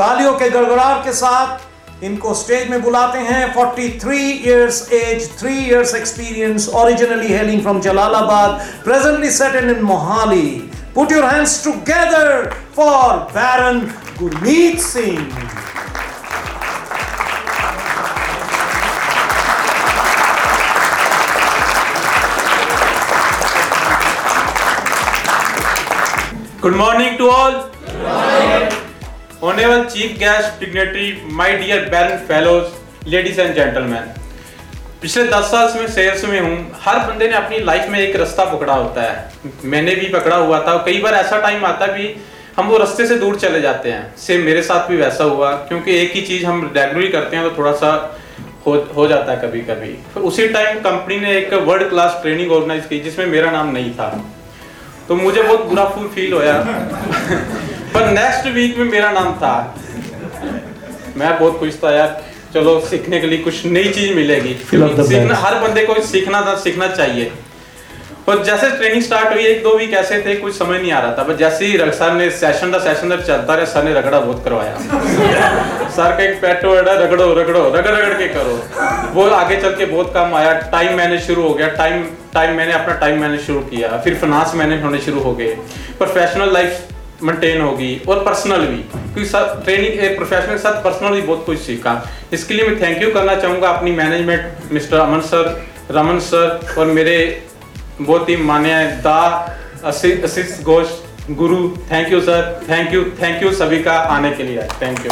तालियों के गड़गड़ाहट के साथ इनको स्टेज में बुलाते हैं। 43 years age 3 years experience originally hailing from Jalalabad presently settle in Mohali put your hands together for baron Gurmeet Singh Good morning to all. Honorable Chief Guest Dignitary, my dear Baron Fellows, ladies and gentlemen. पिछले दस साल से मैं sales में हूँ। हर बंदे ने अपनी लाइफ में एक रास्ता पकड़ा होता है। मैंने भी पकड़ा हुआ था कई बार ऐसा टाइम आता है भी हम वो रास्ते से दूर चले जाते हैं। सेम मेरे साथ भी वैसा हुआ क्योंकि एक ही चीज़ हम रेगुलरली करते हैं तो थोड़ा सा हो हो जाता है कभी कभी फिर उसी टाइम कंपनी ने एक वर्ल्ड क्लास ट्रेनिंग ऑर्गेनाइज की जिसमें मेरा नाम नहीं था। तो मुझे बहुत बुरा फुल फील होया। पर नेक्स्ट वीक में मेरा नाम था। मैं बहुत खुश था यार। चलो सीखने के लिए कुछ नई चीज़ मिलेगी। सीखना हर बंदे को सीखना था सीखना चाहिए। और जैसे ट्रेनिंग स्टार्ट हुई एक दो वीक ऐसे थे कुछ समझ नहीं आ रहा था। पर जैसे ही सर ने सेशन था सेशन तक चलता रहा सर ने रगड़ा बहुत करवाया। सर का एक पेट वर्ड है रगड़ो रगड़ो रगड़ रगड़ के करो। वो आगे चल के बहुत काम आया। टाइम मैनेज शुरू हो गया। टाइम टाइम मैंने अपना टाइम मैनेज शुरू किया। फिर फाइनेंस मैनेज होने शुरू हो गए। प्रोफेशनल लाइफ मेंटेन होगी और पर्सनल भी। क्योंकि सर ट्रेनिंग एक प्रोफेशनल के साथ पर्सनल भी बहुत कुछ सीखा। इसके लिए मैं थैंक यू करना चाहूँगा अपनी management mister Aman sir Raman sir और मेरे बहुत ही। मान्य दा आशीष घोष, गुरु thank you sir thank you thank you सभी का आने के लिए। Thank you